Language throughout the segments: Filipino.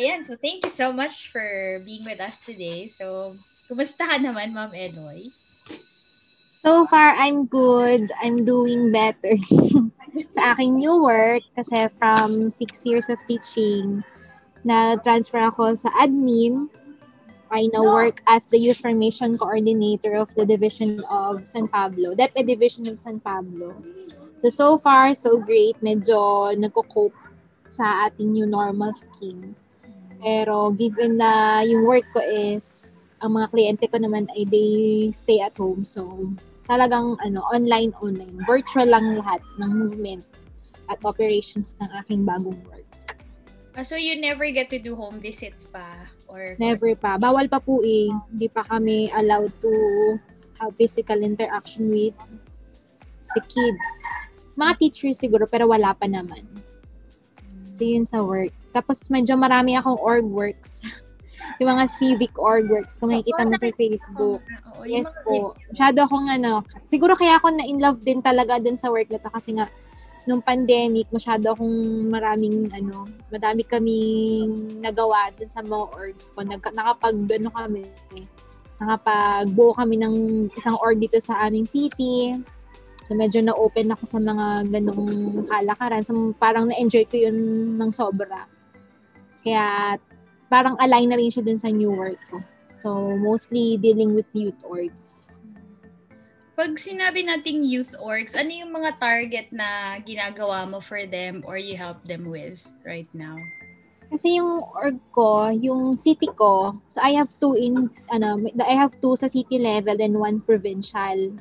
Ayan, so thank you so much for being with us today. So, kumusta ka naman, Ma'am Eloy? So far, I'm good. I'm doing better sa aking new work kasi from six years of teaching, na-transfer ako sa admin. I now work as the Youth Formation Coordinator of the Division of San Pablo, DepEd Division of San Pablo. So, so far, so great. Medyo nagko-cope sa ating new normal scheme. Pero given na yung work ko is, ang mga kliyente ko naman ay they stay at home. So, talagang ano, online, online. Virtual lang lahat ng movement at operations ng aking bagong work. Uh, so, you never get to do home visits pa? Or Never pa. Bawal pa po eh. Hindi pa kami allowed to have physical interaction with the kids. Mga teachers siguro, pero wala pa naman. So, yun sa work. Tapos, medyo marami akong org works. yung mga civic org works, kung nakikita mo sa Facebook. Oo, Yes po. Masyado akong ano, siguro kaya ako na in love din talaga dun sa work na to kasi nga, nung pandemic, masyado akong maraming ano, madami kaming nagawa dun sa mga orgs ko. Nag, nakapag, ano kami, nakapagbuo kami ng isang org dito sa aming city. So, medyo na-open ako sa mga ganong kalakaran. So, parang na-enjoy ko yun ng sobra. Kaya, parang align na rin siya dun sa new work ko. So, mostly dealing with youth orgs. Pag sinabi nating youth orgs, ano yung mga target na ginagawa mo for them or you help them with right now? Kasi yung org ko, yung city ko, so I have two in, ano, I have two sa city level and one provincial.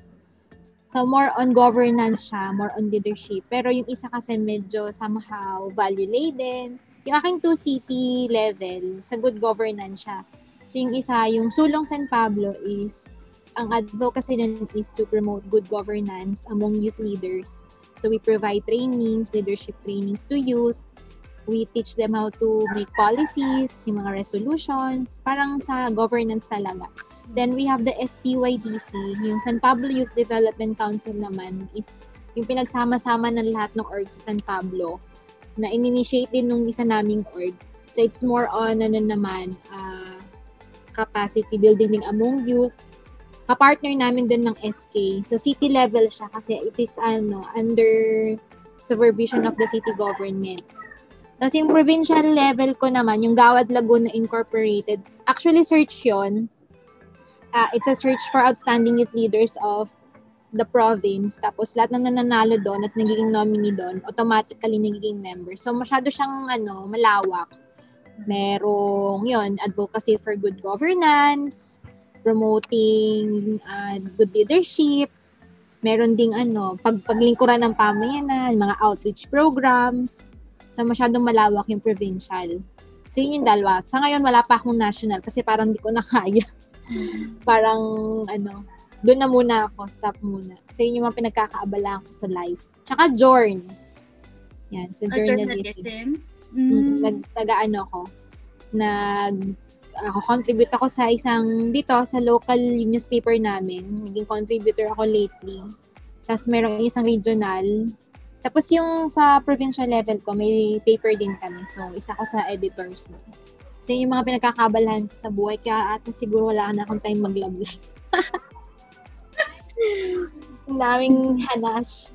So more on governance siya, more on leadership. Pero yung isa kasi medyo somehow value laden. Yung aking two city level, sa good governance siya. So yung isa, yung Sulong San Pablo is, ang advocacy nun is to promote good governance among youth leaders. So we provide trainings, leadership trainings to youth. We teach them how to make policies, yung mga resolutions, parang sa governance talaga. Then we have the SPYDC, yung San Pablo Youth Development Council naman is yung pinagsama-sama ng lahat ng org sa San Pablo na in-initiate din nung isa naming org. So it's more on ano naman, uh, capacity building din among youth. Kapartner namin din ng SK. So city level siya kasi it is ano under supervision of the city government. Tapos yung provincial level ko naman, yung Gawad Laguna Incorporated, actually search yon uh, it's a search for outstanding youth leaders of the province. Tapos lahat ng nananalo doon at nagiging nominee doon, automatically nagiging member. So masyado siyang ano, malawak. Merong yun, advocacy for good governance, promoting uh, good leadership, meron ding ano, pag paglingkuran ng pamayanan, mga outreach programs. So masyadong malawak yung provincial. So yun yung dalawa. Sa ngayon wala pa akong national kasi parang di ko na kaya parang ano, doon na muna ako, stop muna. So, yun yung mga pinagkakaabala ko sa life. Tsaka Jorn. Yan, sa Ah, journalism. Mm. Mm. Nag, taga ano ko, nag, ako contribute ako sa isang, dito, sa local newspaper namin. Naging contributor ako lately. Tapos merong isang regional. Tapos yung sa provincial level ko, may paper din kami. So, isa ko sa editors. No? So, yun yung mga pinagkakabalahan ko sa buhay. Kaya ata siguro wala na akong time life. Ang daming hanash.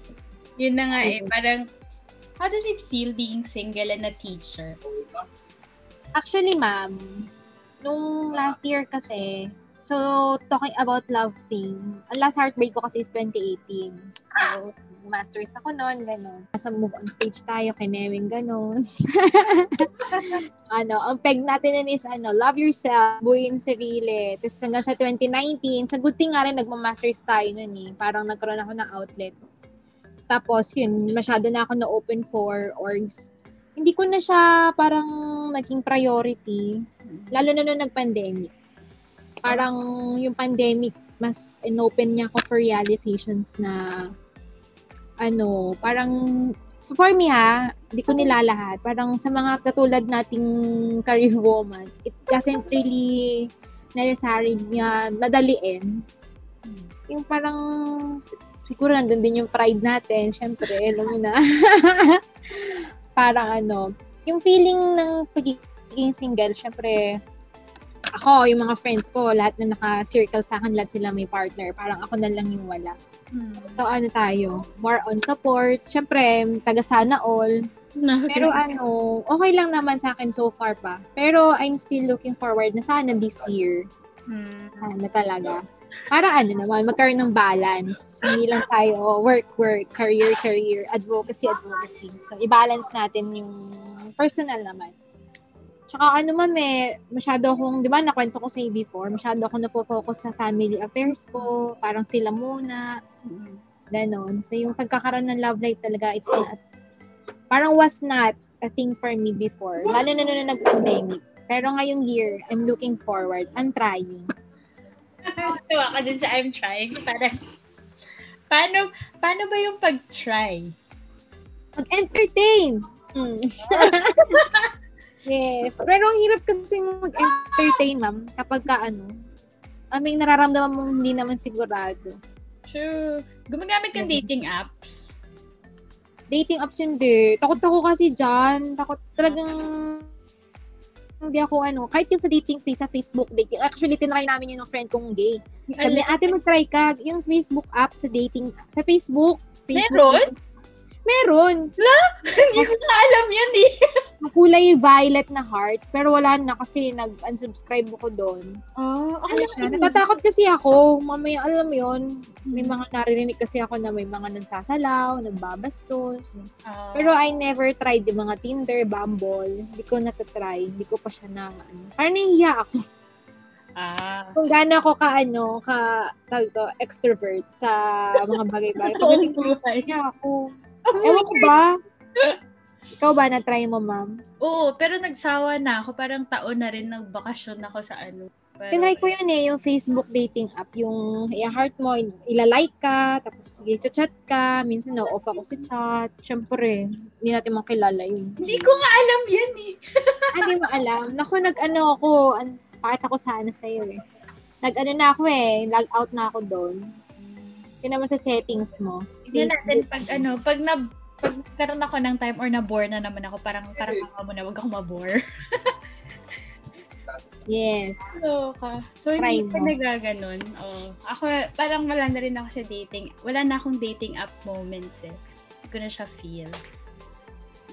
Yun na nga eh, parang, how does it feel being single and a teacher? Actually, ma'am, nung last year kasi, so, talking about love thing, ang last heartbreak ko kasi is 2018. So, masters ako noon, gano'n. Nasa move on stage tayo, kinewing gano'n. ano, ang peg natin nun is, ano, love yourself, buuin sarili. Tapos hanggang sa 2019, sa good thing nga rin, nagmamasters tayo nun eh. Parang nagkaroon ako ng outlet. Tapos, yun, masyado na ako na-open for orgs. Hindi ko na siya parang naging priority. Lalo na nung nag-pandemic. Parang yung pandemic, mas in-open niya ako for realizations na ano, parang for me ha, hindi ko nilalahat. Parang sa mga katulad nating career woman, it doesn't really necessary niya madaliin. Yung parang si- siguro nandun din yung pride natin. Siyempre, alam mo na. parang ano, yung feeling ng pagiging single, syempre, ako, yung mga friends ko, lahat na naka-circle sa akin, lahat sila may partner. Parang ako na lang yung wala. Hmm. So, ano tayo? More on support. Syempre, taga sana all. Pero ano, okay lang naman sa akin so far pa. Pero I'm still looking forward na sana this year. Hmm. Sana talaga. Para ano naman, magkaroon ng balance. Hindi lang tayo work, work, career, career, advocacy, advocacy. So, i-balance natin yung personal naman. Tsaka ano mami, masyado akong, di ba, nakwento ko sa iyo before, masyado akong nafo-focus sa family affairs ko, parang sila muna, ganon. So, yung pagkakaroon ng love life talaga, it's not, parang was not a thing for me before. Lalo na nung nag-pandemic. Pero ngayong year, I'm looking forward. I'm trying. Tawa ka din sa I'm trying. Parang, paano, paano ba yung pag-try? Mag-entertain! Mm. yes. Pero ang hirap kasi mag-entertain, ma'am, kapag ka ano, aming nararamdaman mong hindi naman sigurado. True. Gumagamit kang Mhm. dating apps? Dating apps hindi. Takot ako kasi dyan. Takot talagang hindi ako ano, kahit yung sa dating face sa Facebook dating. Actually, tinry namin yun ng friend kong gay. Sabi niya, ate mag-try ka. Yung Facebook app sa dating, sa Facebook. Facebook Meron? Meron. Hindi ko na alam yun eh. Kulay violet na heart. Pero wala na kasi nag-unsubscribe ako doon. Oh, Ano siya? Natatakot kasi ako. Mamaya, alam mo yun, may mga naririnig kasi ako na may mga nagsasalaw, nagbabastos. Ah. Pero I never tried yung mga Tinder, Bumble. Hindi ko natatry. Hindi ko pa siya na, ano. Parang nahihiya ako. ah. Kung gaano ako ka, ano, ka, tawag ko, extrovert sa mga bagay-bagay. Pagdating ko, buhay. Ako. Ewan ko ba? Ikaw ba na-try mo, ma'am? Oo, pero nagsawa na ako. Parang taon na rin nagbakasyon ako sa ano. Pero, Tinry ko yun eh, yung Facebook dating app. Yung i-heart mo, ilalike ka, tapos sige, chat ka. Minsan na-off ako sa chat. Siyempre, hindi natin makilala yun. Hindi ko nga alam yan eh. Hindi mo alam. Naku, nag-ano ako, an- pakita ko sana sa'yo eh. Nag-ano na ako eh, log out na ako doon. Tingnan mo sa settings mo. Tignan natin pag ano, pag na pag nagkaroon ako ng time or na-bore na naman ako, parang parang kaka mo na, wag ako mabore. Yes. So, ka. So, hindi mo. nagaganon. Oh. Ako, parang wala na rin ako sa dating. Wala na akong dating app moments eh. Hindi ko na siya feel.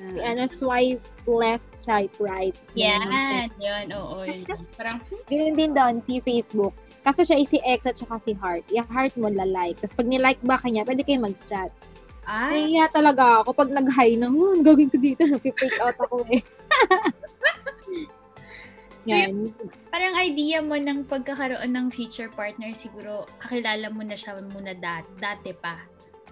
Si ano, swipe left, swipe right. Yan, yun, oo, yun. Parang, Ganun din doon, si Facebook. Kasi siya ay si X at saka si Heart. Yung Heart mo lalike. Tapos pag nilike ba kanya, pwede kayo mag-chat. ah, Nahiya talaga ako pag nag-hi na, oh, ang gagawin ko dito. Napi-freak out ako eh. Yan. parang idea mo ng pagkakaroon ng future partner, siguro, kakilala mo na siya muna dati, dati pa.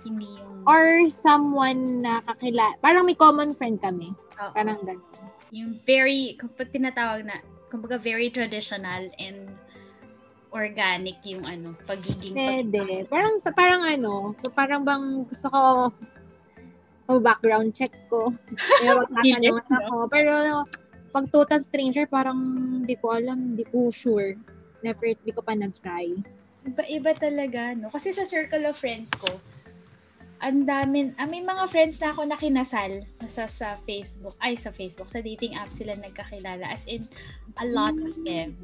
Hindi yung, Or someone na kakila. Parang may common friend kami. Oo. Parang ganun. yung very, kapag tinatawag na, kumbaga very traditional and organic yung ano, pagiging Pwede. Parang, sa parang ano, so parang bang gusto ko oh, background check ko. Pero Hilig, tatanungan ako. Pero pag total stranger, parang hindi ko alam, hindi ko sure. Never, hindi ko pa nag-try. Iba-iba talaga, no? Kasi sa circle of friends ko, ang dami, ah, may mga friends na ako na kinasal sa, sa Facebook, ay sa Facebook, sa dating app sila nagkakilala. As in, a lot of them.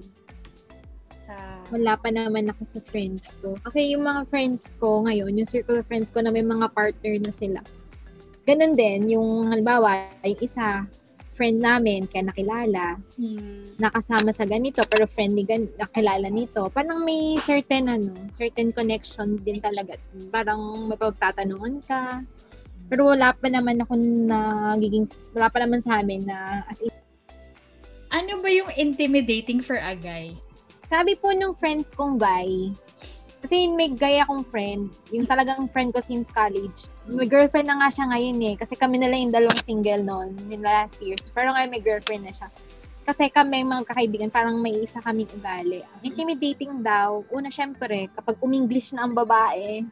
Sa, Wala pa naman ako sa friends ko. Kasi yung mga friends ko ngayon, yung circle of friends ko na may mga partner na sila. Ganun din, yung halimbawa, yung isa, friend namin, kaya nakilala, hmm, nakasama sa ganito, pero friend ni gan nakilala nito. Parang may certain, ano, certain connection din talaga. Parang may pagtatanungan ka. Pero wala pa naman ako nagiging, wala pa naman sa amin na as in, ano ba yung intimidating for a guy? sabi po nung friends kong guy, kasi may guy akong friend, yung talagang friend ko since college. May girlfriend na nga siya ngayon eh, kasi kami na lang yung dalawang single noon, in last years. Pero ngayon may girlfriend na siya. Kasi kami mga kakaibigan, parang may isa kaming ugali. Ang intimidating daw, una syempre, kapag uminglish na ang babae,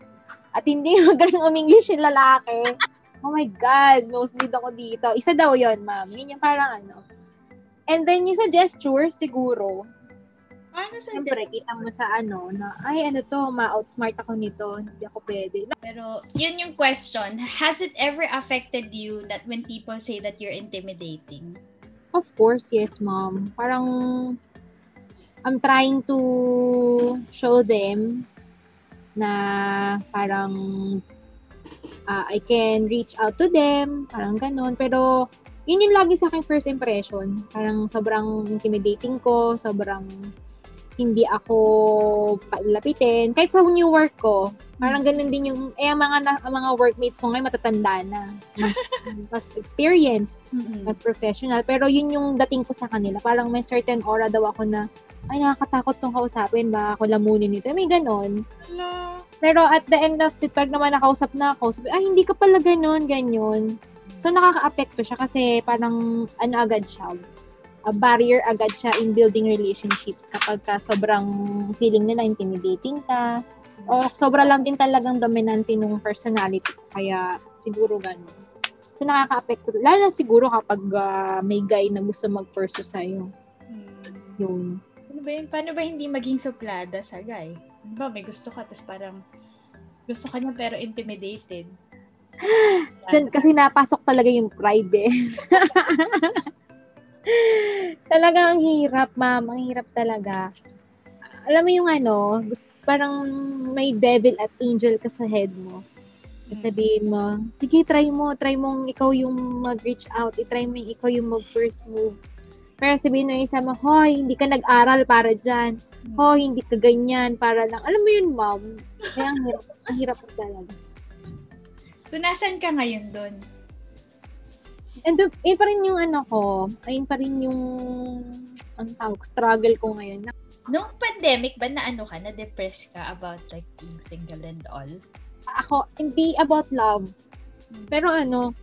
at hindi magaling uminglish yung lalaki, oh my God, nosebleed ako dito. Isa daw yon ma'am. Yun yung parang ano. And then yung sa gestures, siguro, Paano sa Siyempre, kita mo sa ano, na, ay, ano to, ma-outsmart ako nito, hindi ako pwede. Pero, yun yung question. Has it ever affected you that when people say that you're intimidating? Of course, yes, ma'am. Parang I'm trying to show them na parang uh, I can reach out to them, parang ganun. Pero yun yung lagi sa akin first impression. Parang sobrang intimidating ko, sobrang hindi ako lapitin. Kahit sa new work ko, parang hmm. ganun din yung, eh, ang mga, na, ang mga workmates ko ngayon matatanda na. Mas, mas experienced, mm-hmm. mas professional. Pero yun yung dating ko sa kanila. Parang may certain aura daw ako na, ay, nakakatakot tong kausapin. Ba ako lamunin nito. May ganon. Hello. Pero at the end of it, pag naman nakausap na ako, sabi, ay, hindi ka pala ganon, ganyan. So, nakaka-apekto siya kasi parang, ano agad siya, a barrier agad siya in building relationships kapag ka sobrang feeling nila intimidating ka o sobra lang din talagang dominante nung personality kaya siguro ganun. So nakaka-apekto lalo na siguro kapag uh, may guy na gusto mag-pursue sa'yo. Hmm. Yun. Ano ba yun? Paano ba hindi maging suplada sa guy? Ano ba, may gusto ka, tapos parang gusto ka niya pero intimidated. Diyan kasi napasok talaga yung pride eh. talaga ang hirap, ma'am. Ang hirap talaga. Alam mo yung ano, parang may devil at angel ka sa head mo. Sabihin mo, sige, try mo. Try mong ikaw yung mag-reach out. I-try mo yung ikaw yung mag-first move. Pero sabihin mo yung isa mo, hoy, hindi ka nag-aral para dyan. Hoy, hindi ka ganyan para lang. Alam mo yun, ma'am. Kaya ang hirap, ang hirap talaga. So, nasan ka ngayon doon? And yun pa rin yung ano ko, ayun pa rin yung ang tawag, struggle ko ngayon. Nung pandemic ba na ano ka, na depressed ka about like being single and all? Ako, hindi about love. Hmm. Pero ano,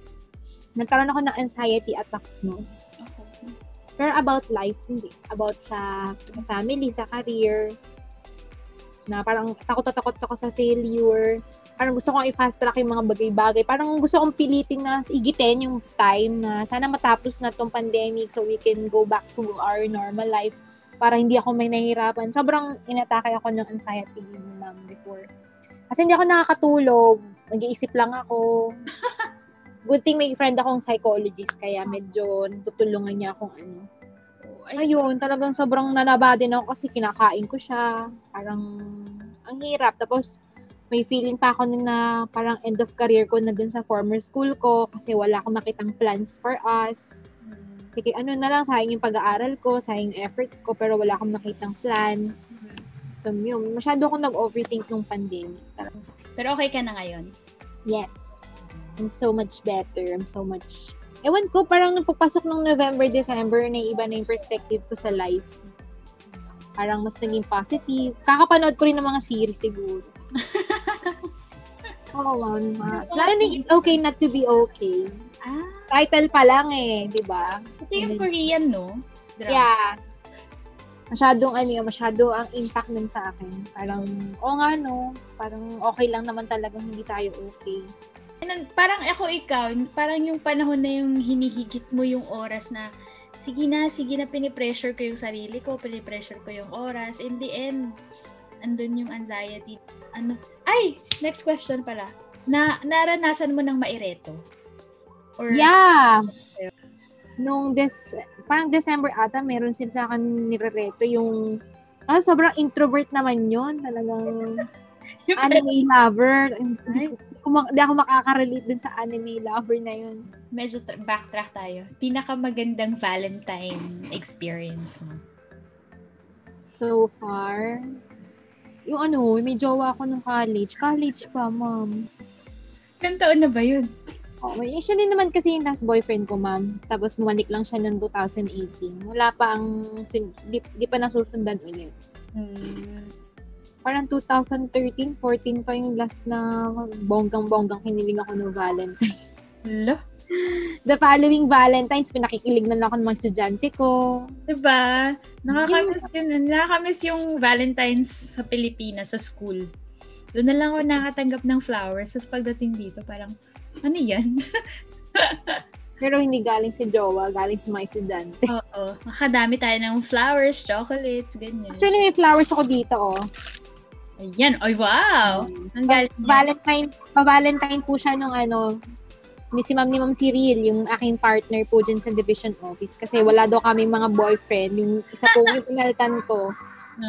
nagkaroon ako ng anxiety attacks no. Okay. Pero about life, hindi. About sa, sa family, sa career, na parang takot na takot ako sa failure parang gusto kong i-fast track yung mga bagay-bagay. Parang gusto kong pilitin na igitin yung time na sana matapos na tong pandemic so we can go back to our normal life para hindi ako may nahihirapan. Sobrang inatake ako ng anxiety ma'am before. Kasi hindi ako nakakatulog. Nag-iisip lang ako. Good thing may friend akong psychologist kaya medyo tutulungan niya akong ano. Ayun, talagang sobrang nanaba din ako kasi kinakain ko siya. Parang ang hirap. Tapos may feeling pa ako na parang end of career ko na dun sa former school ko kasi wala akong makitang plans for us. Sige, ano na lang, sayang yung pag-aaral ko, sayang yung efforts ko, pero wala akong makitang plans. So, yun, masyado akong nag-overthink nung pandemic. Pero okay ka na ngayon? Yes. I'm so much better. I'm so much... Ewan ko, parang nung pagpasok ng November, December, na iba na yung perspective ko sa life. Parang mas naging positive. Kakapanood ko rin ng mga series siguro. Oo, oh, ma. Lalo na okay not to be okay. Ah. Title pa lang eh, di ba? Ito yung Korean, no? Drama. Yeah. Masyadong ano yung, masyado ang impact nun sa akin. Parang, o oh, nga no, parang okay lang naman talagang hindi tayo okay. Parang ako ikaw, parang yung panahon na yung hinihigit mo yung oras na sige na, sige na, pinipressure ko yung sarili ko, pinipressure ko yung oras. In the end, andun yung anxiety. Ano? Ay! Next question pala. Na, naranasan mo ng maireto? Or, yeah! Nung des, parang December ata, meron sila sa akin nirereto yung, ah, sobrang introvert naman yon Talagang anime lover. Hindi, hindi ako makaka-relate dun sa anime lover na yun. Medyo tra- backtrack tayo. Pinakamagandang Valentine experience mo? So far, yung ano, may jowa ako nung college. College pa, ma'am. Ilan taon na ba yun? Oh, usually naman kasi yung last boyfriend ko, ma'am. Tapos bumalik lang siya noong 2018. Wala pa ang, di, di pa nasusundan ulit. Hmm. Parang 2013, 14 pa yung last na bonggang-bonggang kinilig ako ng Valentine. Hello? the following Valentine's, pinakikilig na lang ako ng mga estudyante ko. Diba? Nakakamiss yun. Nakakamiss yung Valentine's sa Pilipinas, sa school. Doon na lang ako nakatanggap ng flowers. Tapos pagdating dito, parang, ano yan? Pero hindi galing sa jowa, galing sa mga estudyante. Oo. Makadami tayo ng flowers, chocolates, ganyan. Actually, may flowers ako dito, oh. Ayan. Ay, wow! Ang galing Valentine, pa-Valentine po siya nung ano, ni si Ma'am ni Ma'am Cyril, yung aking partner po dyan sa division office. Kasi wala daw kami mga boyfriend. Yung isa po yung tinaltan ko.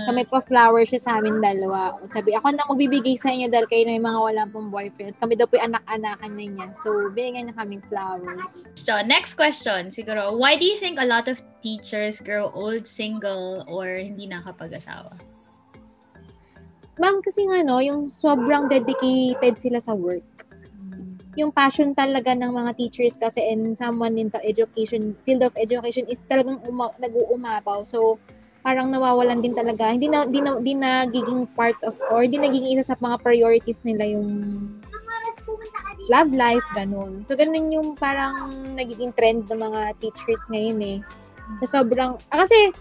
So may pa-flower siya sa amin dalawa. Sabi, ako na magbibigay sa inyo dahil kayo na yung mga wala pong boyfriend. Kami daw po yung anak-anakan na niya. So, binigyan niya kaming flowers. So, next question, siguro, why do you think a lot of teachers grow old, single, or hindi nakapag-asawa? Ma'am, kasi nga no, yung sobrang dedicated sila sa work. Yung passion talaga ng mga teachers kasi and someone in the education, field of education is talagang uma, nag-uumapaw. So, parang nawawalan din talaga. Hindi na, di na, di nagiging part of, or di nagiging isa sa mga priorities nila yung love life, ganun. So, ganun yung parang nagiging trend ng mga teachers ngayon eh. So, sobrang, ah, kasi,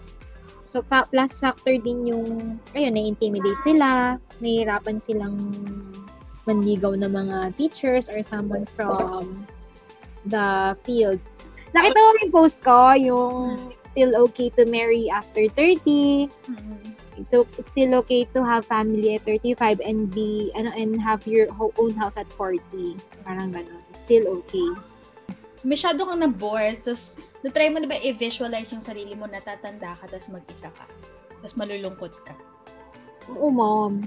so, fa- plus factor din yung, ayun, na-intimidate sila, nahihirapan silang manligaw ng mga teachers or someone from the field. Nakita mo yung post ko, yung still okay to marry after 30. Mm-hmm. So it's still okay to have family at 35 and be ano and have your own house at 40. Parang ganun. Still okay. Masyado kang na-bore, tapos na-try mo na ba i-visualize yung sarili mo, natatanda ka, tapos mag-isa ka. Tapos malulungkot ka. Oo, mom.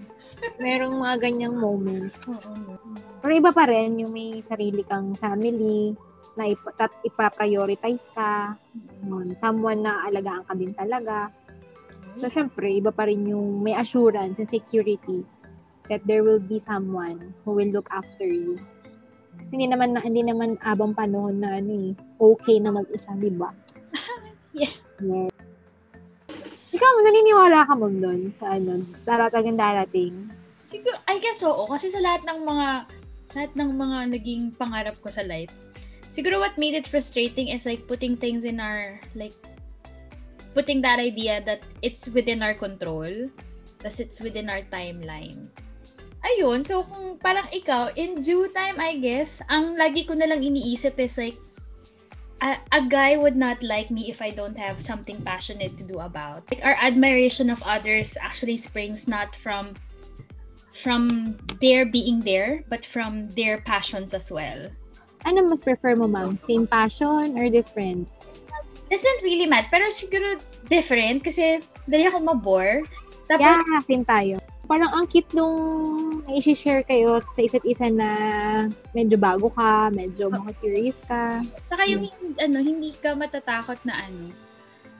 Merong mga ganyang moments. Pero iba pa rin yung may sarili kang family, na ip- tat- ipa-prioritize ka, someone na alagaan ka din talaga. So, syempre, iba pa rin yung may assurance and security that there will be someone who will look after you. Kasi hindi naman, na, hindi naman abang panahon na ano eh, okay na mag-isa, di ba? Yeah. Yes. Ikaw, naniniwala ka mo doon sa ano, daratagang darating? Siguro, I guess oo. Kasi sa lahat ng mga, lahat ng mga naging pangarap ko sa life, siguro what made it frustrating is like putting things in our, like, putting that idea that it's within our control, tas it's within our timeline. Ayun, so kung parang ikaw, in due time, I guess, ang lagi ko na lang iniisip is like, a, a guy would not like me if I don't have something passionate to do about. Like our admiration of others actually springs not from from their being there, but from their passions as well. Ano mas prefer mo, ma'am? Same passion or different? Doesn't really matter, pero siguro different kasi dali ako mabore. Tapos, Yeah, same tayo. Parang ang cute nung i-share kayo sa isa't isa na medyo bago ka, medyo mga curious ka. saka yung hin- ano, hindi ka matatakot na ano,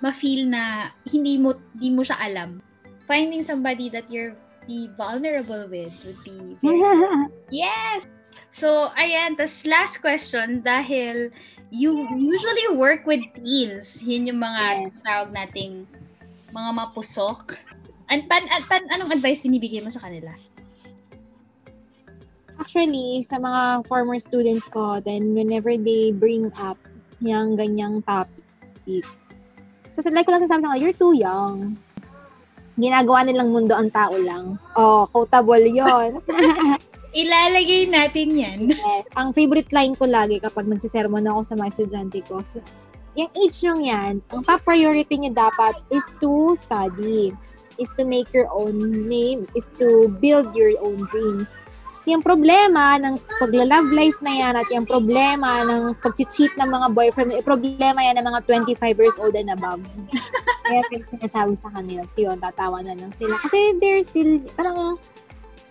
ma-feel na hindi mo, hindi mo siya alam. Finding somebody that you're be vulnerable with would be very Yes! So, ayan. tas last question, dahil you usually work with teens. Yun yung mga tawag nating mga mapusok. And pan, an, pan, anong advice binibigay mo sa kanila? Actually, sa mga former students ko, then whenever they bring up yung ganyang topic, so like ko lang sasabi sa kanila, you're too young. Ginagawa nilang mundo ang tao lang. Oh, quotable yon. Ilalagay natin yan. Yes. Ang favorite line ko lagi kapag nagsisermon ako sa mga estudyante ko, so, yung age nyo yan, ang top priority nyo dapat is to study, is to make your own name, is to build your own dreams. Yung problema ng pagla-love life na yan at yung problema ng pag-cheat ng mga boyfriend, yung problema yan ng mga 25 years old and above. Kaya yung sinasabi sa kanila, so yun, tatawa na lang sila. Kasi they're still, parang,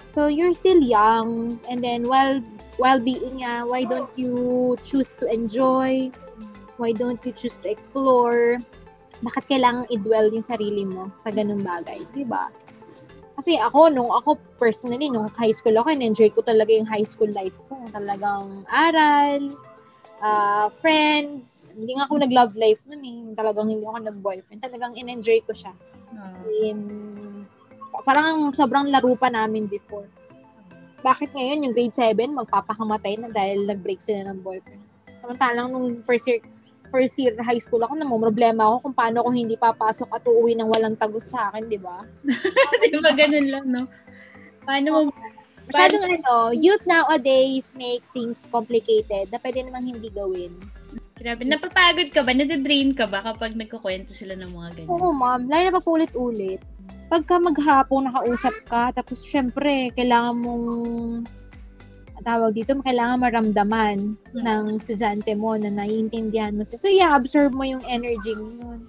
so you're still young, and then while while being uh, why don't you choose to enjoy? Why don't you choose to explore? Bakit kailangang i-dwell yung sarili mo sa ganung bagay, di ba? Kasi ako, nung ako personally, nung high school ako, enjoy ko talaga yung high school life ko. Talagang aral, ah, friends. Hindi nga ako nag-love life nun eh. Talagang hindi ako nag-boyfriend. Talagang in-enjoy ko siya. As in, parang sobrang laro pa namin before. Bakit ngayon yung grade 7 magpapakamatay na dahil nag-break sila ng boyfriend? Samantalang nung first year first year high school ako, problema ako kung paano ako hindi papasok at uuwi ng walang tagos sa akin, di ba? Di ba ganun lang, no? Paano mo, Masyadong ano, youth nowadays make things complicated na pwede namang hindi gawin. grabe, napapagod ka ba? Nade-drain ka ba kapag nagkukwento sila ng mga ganyan? Oo, ma'am. Lalo na pag ulit-ulit. Pagka maghapon nakausap ka, tapos syempre, kailangan mong tawag dito, kailangan maramdaman Hmm. ng estudyante mo na naiintindihan mo siya. So, yeah, absorb mo yung energy mo yun.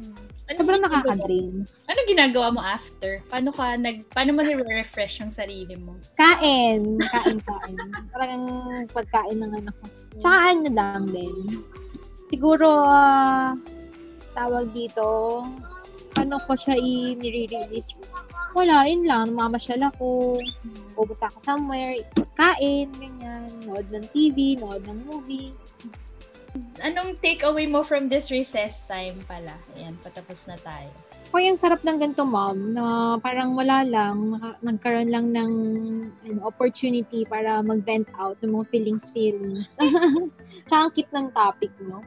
Hmm. Ano Sobrang nakaka-drain. Ano ginagawa mo after? Paano ka nag paano mo nire-refresh yung sarili mo? Kain. Kain, kain. Talagang pagkain ng anak ko. Tsaka ano lang din. Siguro, ah, tawag dito, paano ko siya i-release? Wala, yun lang. Mamasyal ako. Pupunta ako somewhere. Kain, ganyan. Nood ng TV, nood ng movie. Anong takeaway mo from this recess time pala? Ayan, patapos na tayo. O yung sarap ng ganito, ma'am, na parang wala lang, nagkaroon lang ng ano, opportunity para mag-vent out ng mga feelings, feelings. Tsaka ang cute ng topic, no?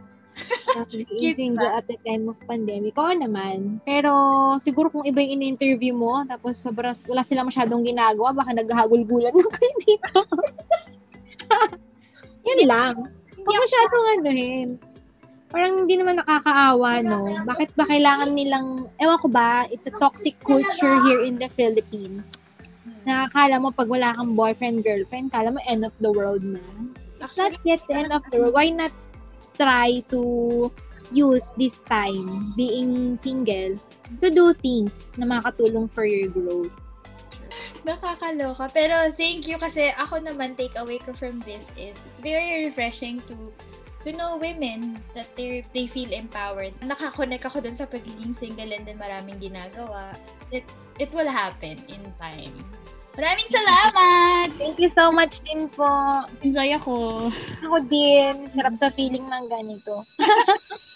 Cute single at the time of pandemic. Oo naman. Pero siguro kung iba yung in-interview mo, tapos sobrang wala sila masyadong ginagawa, baka naghahagulgulan na kayo dito. Yun lang. Huwag masyadong anuhin. Parang hindi naman nakakaawa, no? Bakit ba kailangan nilang, ewan ko ba, it's a toxic culture here in the Philippines. Nakakala mo pag wala kang boyfriend, girlfriend, kala mo end of the world na. It's not yet the end of the world. Why not try to use this time, being single, to do things na makakatulong for your growth. Nakakaloka. Pero thank you kasi ako naman takeaway ko from this is it's very refreshing to to know women that they they feel empowered. Nakakonect ako dun sa pagiging single and then maraming ginagawa. It it will happen in time. Maraming salamat! Thank you so much din po. Enjoy ako. Ako din. Sarap sa feeling ng ganito.